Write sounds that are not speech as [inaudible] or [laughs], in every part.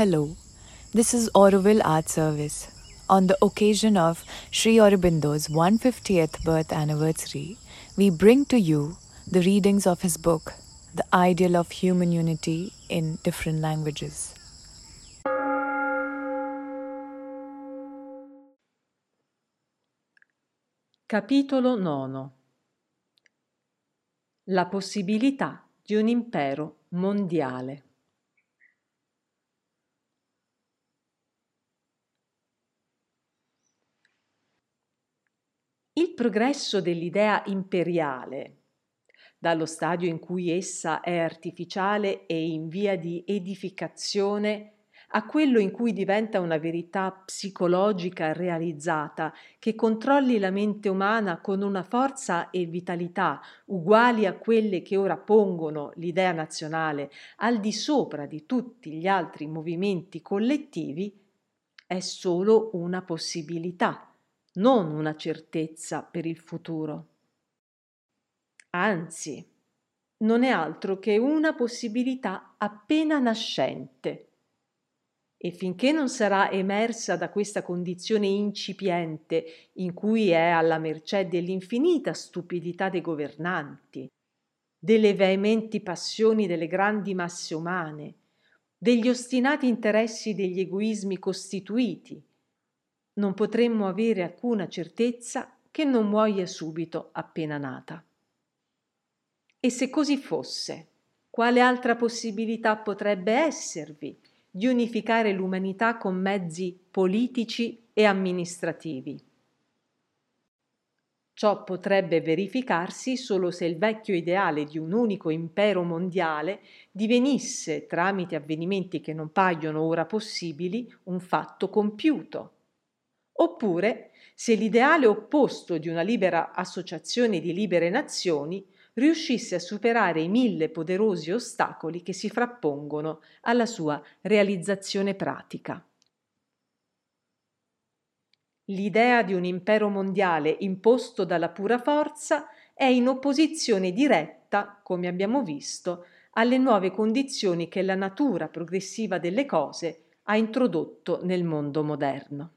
Hello, this is Auroville Art Service. On the occasion of Sri Aurobindo's 150th birth anniversary, we bring to you the readings of his book, The Ideal of Human Unity in Different Languages. Capitolo IX La possibilità di un impero mondiale. Progresso dell'idea imperiale, dallo stadio in cui essa è artificiale e in via di edificazione, a quello in cui diventa una verità psicologica realizzata che controlli la mente umana con una forza e vitalità uguali a quelle che ora pongono l'idea nazionale al di sopra di tutti gli altri movimenti collettivi, è solo una possibilità non una certezza per il futuro. Anzi, non è altro che una possibilità appena nascente. E finché non sarà emersa da questa condizione incipiente in cui è alla mercé dell'infinita stupidità dei governanti, delle veementi passioni delle grandi masse umane, degli ostinati interessi degli egoismi costituiti, non potremmo avere alcuna certezza che non muoia subito appena nata. E se così fosse, quale altra possibilità potrebbe esservi di unificare l'umanità con mezzi politici e amministrativi? Ciò potrebbe verificarsi solo se il vecchio ideale di un unico impero mondiale divenisse, tramite avvenimenti che non paiono ora possibili, un fatto compiuto oppure se l'ideale opposto di una libera associazione di libere nazioni riuscisse a superare i mille poderosi ostacoli che si frappongono alla sua realizzazione pratica. L'idea di un impero mondiale imposto dalla pura forza è in opposizione diretta, come abbiamo visto, alle nuove condizioni che la natura progressiva delle cose ha introdotto nel mondo moderno.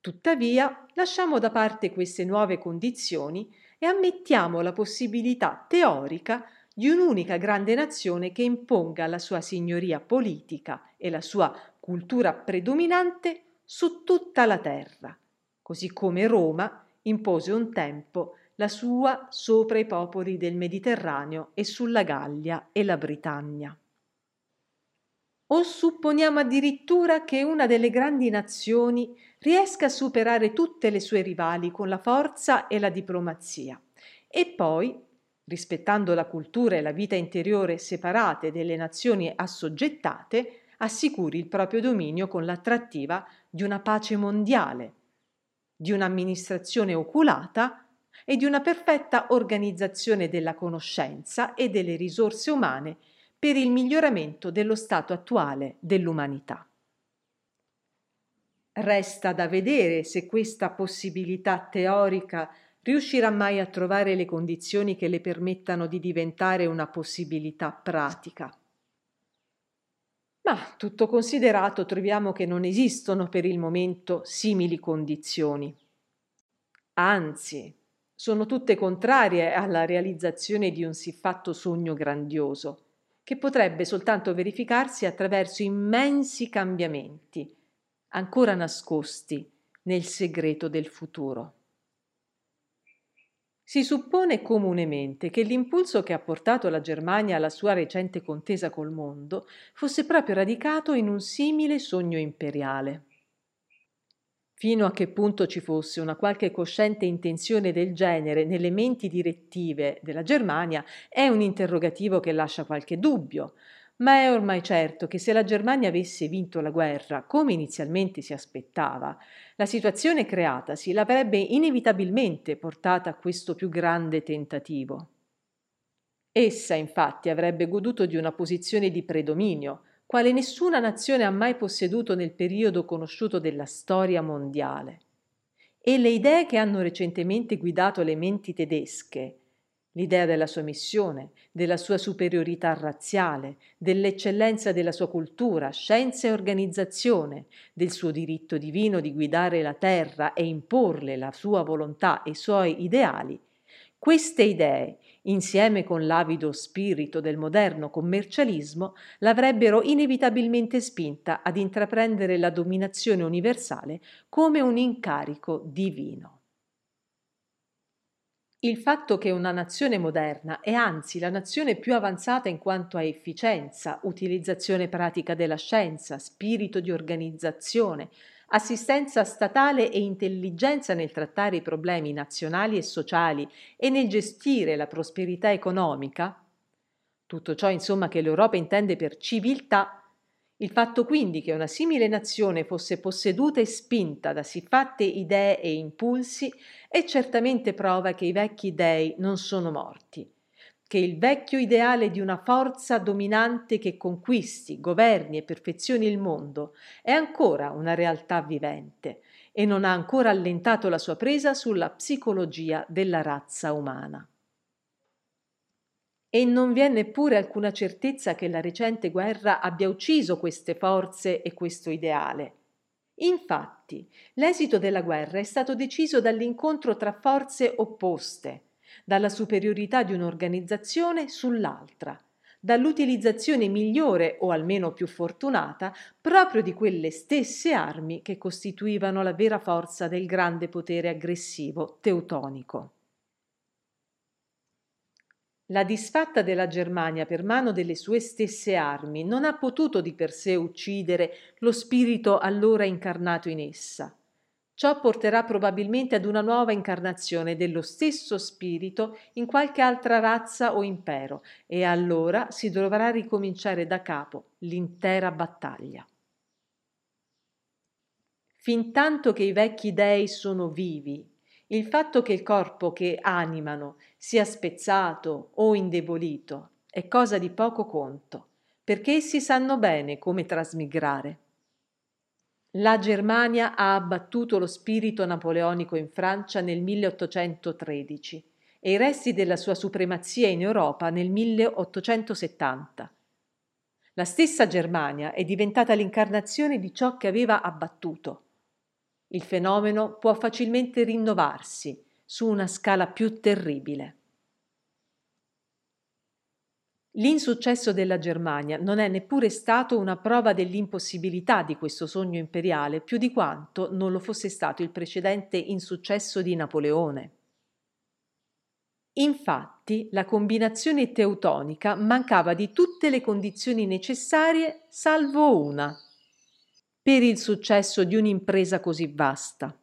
Tuttavia, lasciamo da parte queste nuove condizioni e ammettiamo la possibilità teorica di un'unica grande nazione che imponga la sua signoria politica e la sua cultura predominante su tutta la terra, così come Roma impose un tempo la sua sopra i popoli del Mediterraneo e sulla Gallia e la Britannia. O supponiamo addirittura che una delle grandi nazioni riesca a superare tutte le sue rivali con la forza e la diplomazia. E poi, rispettando la cultura e la vita interiore separate delle nazioni assoggettate, assicuri il proprio dominio con l'attrattiva di una pace mondiale, di un'amministrazione oculata e di una perfetta organizzazione della conoscenza e delle risorse umane per il miglioramento dello stato attuale dell'umanità. Resta da vedere se questa possibilità teorica riuscirà mai a trovare le condizioni che le permettano di diventare una possibilità pratica. Ma tutto considerato troviamo che non esistono per il momento simili condizioni. Anzi, sono tutte contrarie alla realizzazione di un siffatto sogno grandioso che potrebbe soltanto verificarsi attraverso immensi cambiamenti, ancora nascosti nel segreto del futuro. Si suppone comunemente che l'impulso che ha portato la Germania alla sua recente contesa col mondo fosse proprio radicato in un simile sogno imperiale. Fino a che punto ci fosse una qualche cosciente intenzione del genere nelle menti direttive della Germania è un interrogativo che lascia qualche dubbio, ma è ormai certo che se la Germania avesse vinto la guerra, come inizialmente si aspettava, la situazione creatasi l'avrebbe inevitabilmente portata a questo più grande tentativo. Essa infatti avrebbe goduto di una posizione di predominio, quale nessuna nazione ha mai posseduto nel periodo conosciuto della storia mondiale. E le idee che hanno recentemente guidato le menti tedesche, l'idea della sua missione, della sua superiorità razziale, dell'eccellenza della sua cultura, scienza e organizzazione, del suo diritto divino di guidare la terra e imporle la sua volontà e i suoi ideali, queste idee, insieme con l'avido spirito del moderno commercialismo, l'avrebbero inevitabilmente spinta ad intraprendere la dominazione universale come un incarico divino. Il fatto che una nazione moderna è anzi la nazione più avanzata in quanto a efficienza, utilizzazione pratica della scienza, spirito di organizzazione, assistenza statale e intelligenza nel trattare i problemi nazionali e sociali e nel gestire la prosperità economica, tutto ciò insomma che l'Europa intende per civiltà, il fatto quindi che una simile nazione fosse posseduta e spinta da siffatte idee e impulsi è certamente prova che i vecchi dei non sono morti, che il vecchio ideale di una forza dominante che conquisti, governi e perfezioni il mondo è ancora una realtà vivente e non ha ancora allentato la sua presa sulla psicologia della razza umana e non vi è neppure alcuna certezza che la recente guerra abbia ucciso queste forze e questo ideale. Infatti, l'esito della guerra è stato deciso dall'incontro tra forze opposte, dalla superiorità di un'organizzazione sull'altra, dall'utilizzazione migliore o almeno più fortunata proprio di quelle stesse armi che costituivano la vera forza del grande potere aggressivo teutonico. La disfatta della Germania per mano delle sue stesse armi non ha potuto di per sé uccidere lo spirito allora incarnato in essa. Ciò porterà probabilmente ad una nuova incarnazione dello stesso spirito in qualche altra razza o impero e allora si dovrà ricominciare da capo l'intera battaglia. Fintanto che i vecchi dei sono vivi il fatto che il corpo che animano sia spezzato o indebolito è cosa di poco conto, perché essi sanno bene come trasmigrare. La Germania ha abbattuto lo spirito napoleonico in Francia nel 1813 e i resti della sua supremazia in Europa nel 1870. La stessa Germania è diventata l'incarnazione di ciò che aveva abbattuto il fenomeno può facilmente rinnovarsi su una scala più terribile. L'insuccesso della Germania non è neppure stato una prova dell'impossibilità di questo sogno imperiale più di quanto non lo fosse stato il precedente insuccesso di Napoleone. Infatti, la combinazione teutonica mancava di tutte le condizioni necessarie salvo una, per il successo di un'impresa così vasta.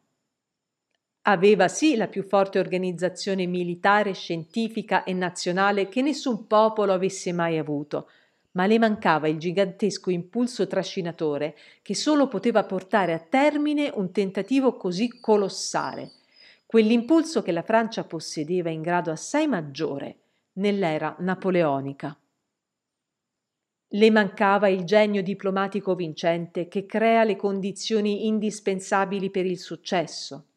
Aveva sì la più forte organizzazione militare, scientifica e nazionale che nessun popolo avesse mai avuto, ma le mancava il gigantesco impulso trascinatore che solo poteva portare a termine un tentativo così colossale, quell'impulso che la Francia possedeva in grado assai maggiore nell'era napoleonica. Le mancava il genio diplomatico vincente che crea le condizioni indispensabili per il successo.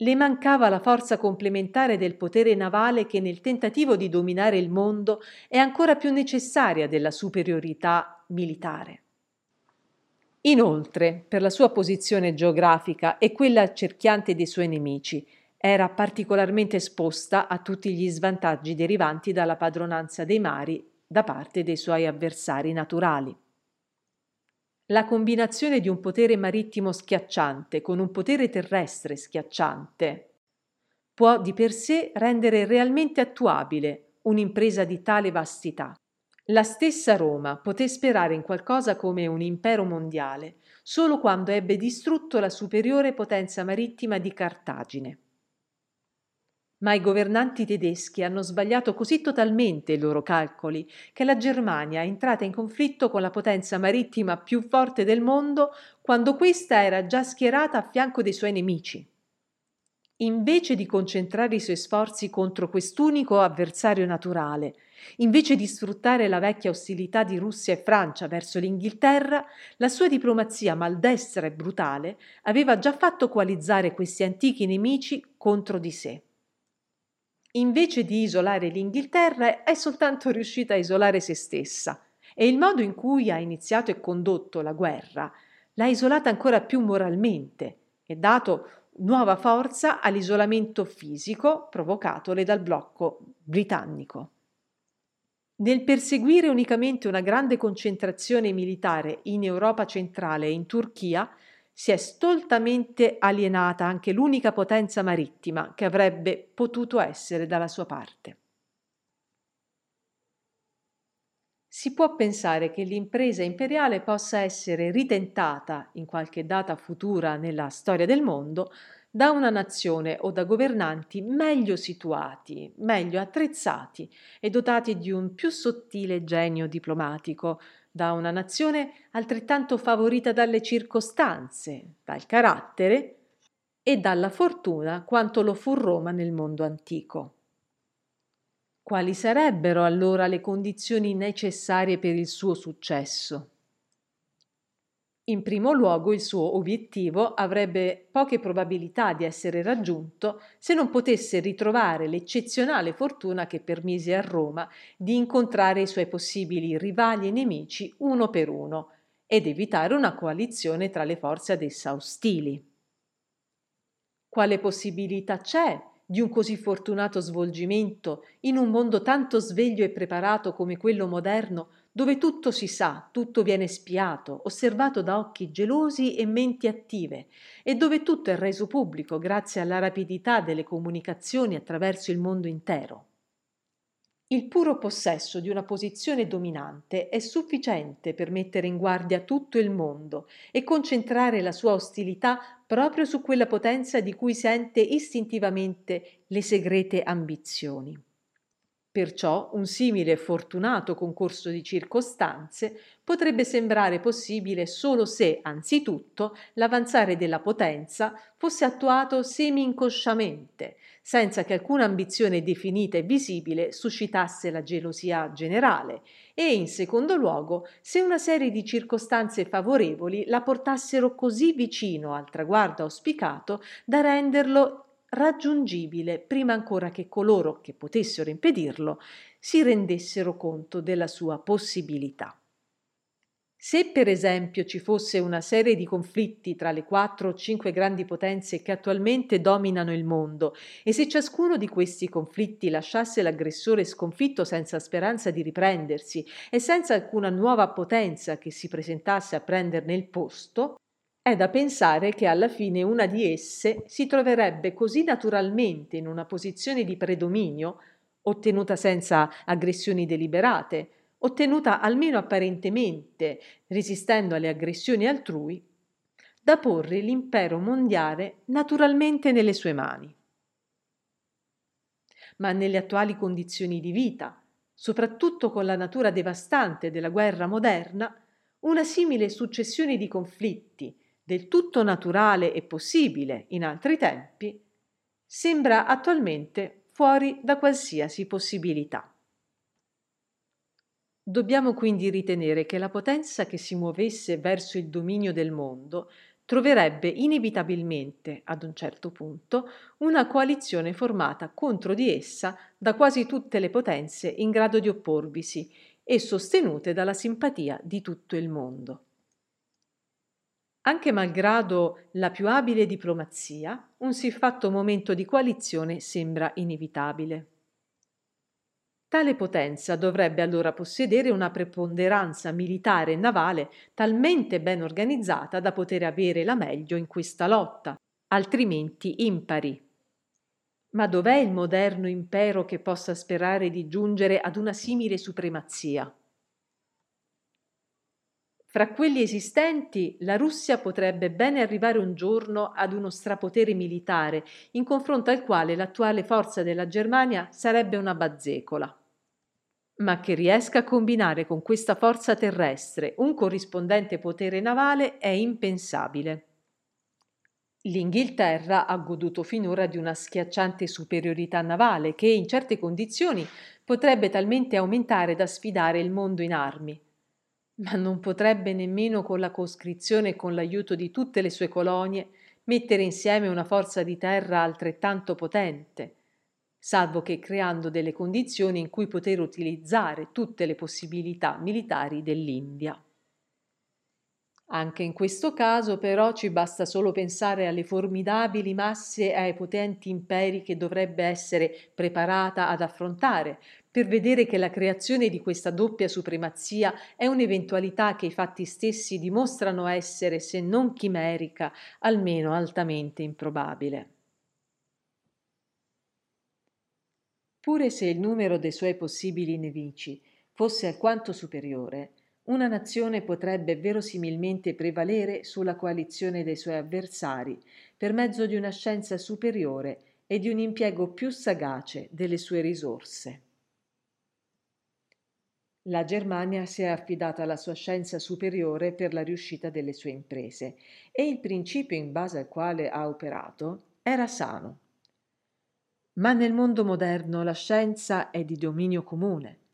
Le mancava la forza complementare del potere navale che nel tentativo di dominare il mondo è ancora più necessaria della superiorità militare. Inoltre, per la sua posizione geografica e quella cerchiante dei suoi nemici, era particolarmente esposta a tutti gli svantaggi derivanti dalla padronanza dei mari da parte dei suoi avversari naturali. La combinazione di un potere marittimo schiacciante con un potere terrestre schiacciante può di per sé rendere realmente attuabile un'impresa di tale vastità. La stessa Roma poté sperare in qualcosa come un impero mondiale solo quando ebbe distrutto la superiore potenza marittima di Cartagine. Ma i governanti tedeschi hanno sbagliato così totalmente i loro calcoli che la Germania è entrata in conflitto con la potenza marittima più forte del mondo quando questa era già schierata a fianco dei suoi nemici. Invece di concentrare i suoi sforzi contro quest'unico avversario naturale, invece di sfruttare la vecchia ostilità di Russia e Francia verso l'Inghilterra, la sua diplomazia maldestra e brutale aveva già fatto coalizzare questi antichi nemici contro di sé. Invece di isolare l'Inghilterra, è soltanto [laughs] riuscita a isolare se stessa e il modo in cui ha iniziato e condotto la guerra l'ha isolata ancora più moralmente e dato nuova forza all'isolamento fisico provocatole dal blocco britannico. Nel perseguire unicamente una grande concentrazione militare in Europa centrale e in Turchia, si è stoltamente alienata anche l'unica potenza marittima che avrebbe potuto essere dalla sua parte. Si può pensare che l'impresa imperiale possa essere ritentata in qualche data futura nella storia del mondo da una nazione o da governanti meglio situati, meglio attrezzati e dotati di un più sottile genio diplomatico, da una nazione altrettanto favorita dalle circostanze, dal carattere e dalla fortuna quanto lo fu Roma nel mondo antico. Quali sarebbero allora le condizioni necessarie per il suo successo? In primo luogo il suo obiettivo avrebbe poche probabilità di essere raggiunto se non potesse ritrovare l'eccezionale fortuna che permise a Roma di incontrare i suoi possibili rivali e nemici uno per uno ed evitare una coalizione tra le forze ad essa ostili. Quale possibilità c'è di un così fortunato svolgimento in un mondo tanto sveglio e preparato come quello moderno, dove tutto si sa, tutto viene spiato, osservato da occhi gelosi e menti attive, e dove tutto è reso pubblico grazie alla rapidità delle comunicazioni attraverso il mondo intero. Il puro possesso di una posizione dominante è sufficiente per mettere in guardia tutto il mondo e concentrare la sua ostilità proprio su quella potenza di cui sente istintivamente le segrete ambizioni. Perciò un simile fortunato concorso di circostanze potrebbe sembrare possibile solo se, anzitutto, l'avanzare della potenza fosse attuato semi-inconsciamente, senza che alcuna ambizione definita e visibile suscitasse la gelosia generale, e in secondo luogo se una serie di circostanze favorevoli la portassero così vicino al traguardo auspicato da renderlo raggiungibile prima ancora che coloro che potessero impedirlo si rendessero conto della sua possibilità. Se per esempio ci fosse una serie di conflitti tra le quattro o cinque grandi potenze che attualmente dominano il mondo e se ciascuno di questi conflitti lasciasse l'aggressore sconfitto senza speranza di riprendersi e senza alcuna nuova potenza che si presentasse a prenderne il posto, è da pensare che alla fine una di esse si troverebbe così naturalmente in una posizione di predominio, ottenuta senza aggressioni deliberate, ottenuta almeno apparentemente, resistendo alle aggressioni altrui, da porre l'impero mondiale naturalmente nelle sue mani. Ma nelle attuali condizioni di vita, soprattutto con la natura devastante della guerra moderna, una simile successione di conflitti, del tutto naturale e possibile in altri tempi, sembra attualmente fuori da qualsiasi possibilità. Dobbiamo quindi ritenere che la potenza che si muovesse verso il dominio del mondo troverebbe inevitabilmente, ad un certo punto, una coalizione formata contro di essa da quasi tutte le potenze in grado di opporvisi e sostenute dalla simpatia di tutto il mondo. Anche malgrado la più abile diplomazia, un siffatto momento di coalizione sembra inevitabile. Tale potenza dovrebbe allora possedere una preponderanza militare e navale talmente ben organizzata da poter avere la meglio in questa lotta, altrimenti impari. Ma dov'è il moderno impero che possa sperare di giungere ad una simile supremazia? Fra quelli esistenti, la Russia potrebbe bene arrivare un giorno ad uno strapotere militare, in confronto al quale l'attuale forza della Germania sarebbe una bazzecola. Ma che riesca a combinare con questa forza terrestre un corrispondente potere navale è impensabile. L'Inghilterra ha goduto finora di una schiacciante superiorità navale che in certe condizioni potrebbe talmente aumentare da sfidare il mondo in armi ma non potrebbe nemmeno con la coscrizione e con l'aiuto di tutte le sue colonie mettere insieme una forza di terra altrettanto potente. salvo che creando delle condizioni in cui poter utilizzare tutte le possibilità militari dell'India. Anche in questo caso però ci basta solo pensare alle formidabili masse e ai potenti imperi che dovrebbe essere preparata ad affrontare, per vedere che la creazione di questa doppia supremazia è un'eventualità che i fatti stessi dimostrano essere, se non chimerica, almeno altamente improbabile. Pure se il numero dei suoi possibili nemici fosse alquanto superiore, una nazione potrebbe verosimilmente prevalere sulla coalizione dei suoi avversari per mezzo di una scienza superiore e di un impiego più sagace delle sue risorse. La Germania si è affidata alla sua scienza superiore per la riuscita delle sue imprese e il principio in base al quale ha operato era sano. Ma nel mondo moderno la scienza è di dominio comune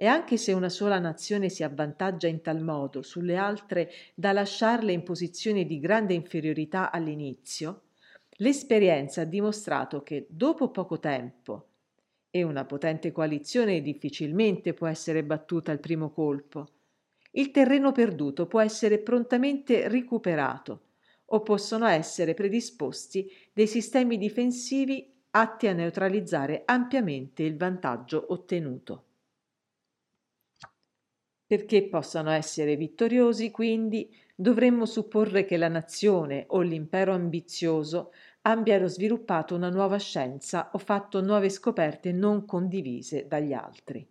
e anche se una sola nazione si avvantaggia in tal modo sulle altre da lasciarle in posizione di grande inferiorità all'inizio, l'esperienza ha dimostrato che dopo poco tempo, e una potente coalizione difficilmente può essere battuta al primo colpo, il terreno perduto può essere prontamente recuperato o possono essere predisposti dei sistemi difensivi atti a neutralizzare ampiamente il vantaggio ottenuto. Perché possano essere vittoriosi, quindi, dovremmo supporre che la nazione o l'impero ambizioso abbiano sviluppato una nuova scienza o fatto nuove scoperte non condivise dagli altri,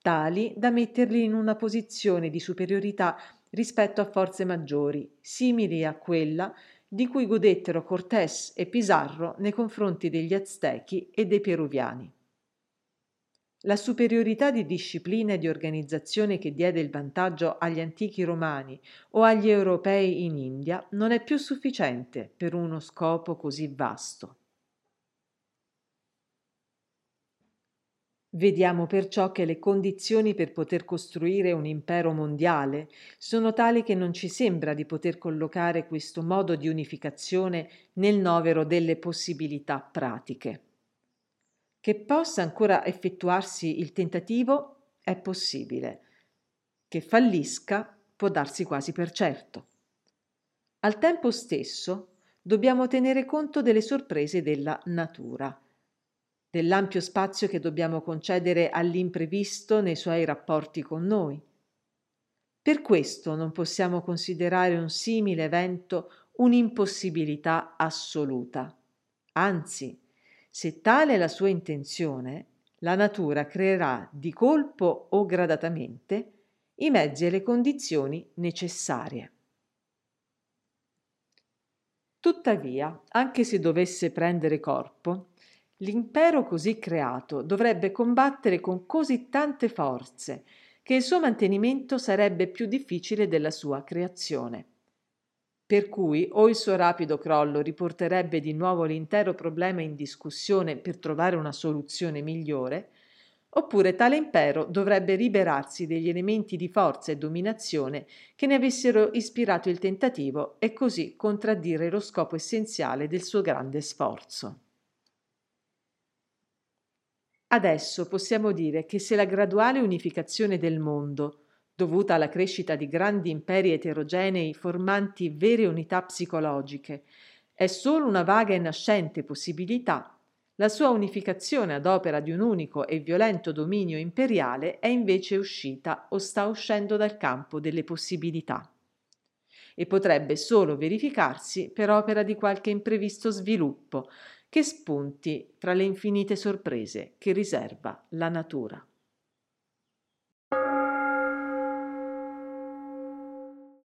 tali da metterli in una posizione di superiorità rispetto a forze maggiori, simili a quella di cui godettero Cortés e Pizarro nei confronti degli Aztechi e dei Peruviani. La superiorità di disciplina e di organizzazione che diede il vantaggio agli antichi romani o agli europei in India non è più sufficiente per uno scopo così vasto. Vediamo perciò che le condizioni per poter costruire un impero mondiale sono tali che non ci sembra di poter collocare questo modo di unificazione nel novero delle possibilità pratiche. Che possa ancora effettuarsi il tentativo è possibile. Che fallisca può darsi quasi per certo. Al tempo stesso dobbiamo tenere conto delle sorprese della natura, dell'ampio spazio che dobbiamo concedere all'imprevisto nei suoi rapporti con noi. Per questo non possiamo considerare un simile evento un'impossibilità assoluta. Anzi, se tale è la sua intenzione, la natura creerà di colpo o gradatamente i mezzi e le condizioni necessarie. Tuttavia, anche se dovesse prendere corpo, l'impero così creato dovrebbe combattere con così tante forze che il suo mantenimento sarebbe più difficile della sua creazione per cui o il suo rapido crollo riporterebbe di nuovo l'intero problema in discussione per trovare una soluzione migliore, oppure tale impero dovrebbe liberarsi degli elementi di forza e dominazione che ne avessero ispirato il tentativo e così contraddire lo scopo essenziale del suo grande sforzo. Adesso possiamo dire che se la graduale unificazione del mondo dovuta alla crescita di grandi imperi eterogenei formanti vere unità psicologiche, è solo una vaga e nascente possibilità, la sua unificazione ad opera di un unico e violento dominio imperiale è invece uscita o sta uscendo dal campo delle possibilità. E potrebbe solo verificarsi per opera di qualche imprevisto sviluppo che spunti tra le infinite sorprese che riserva la natura.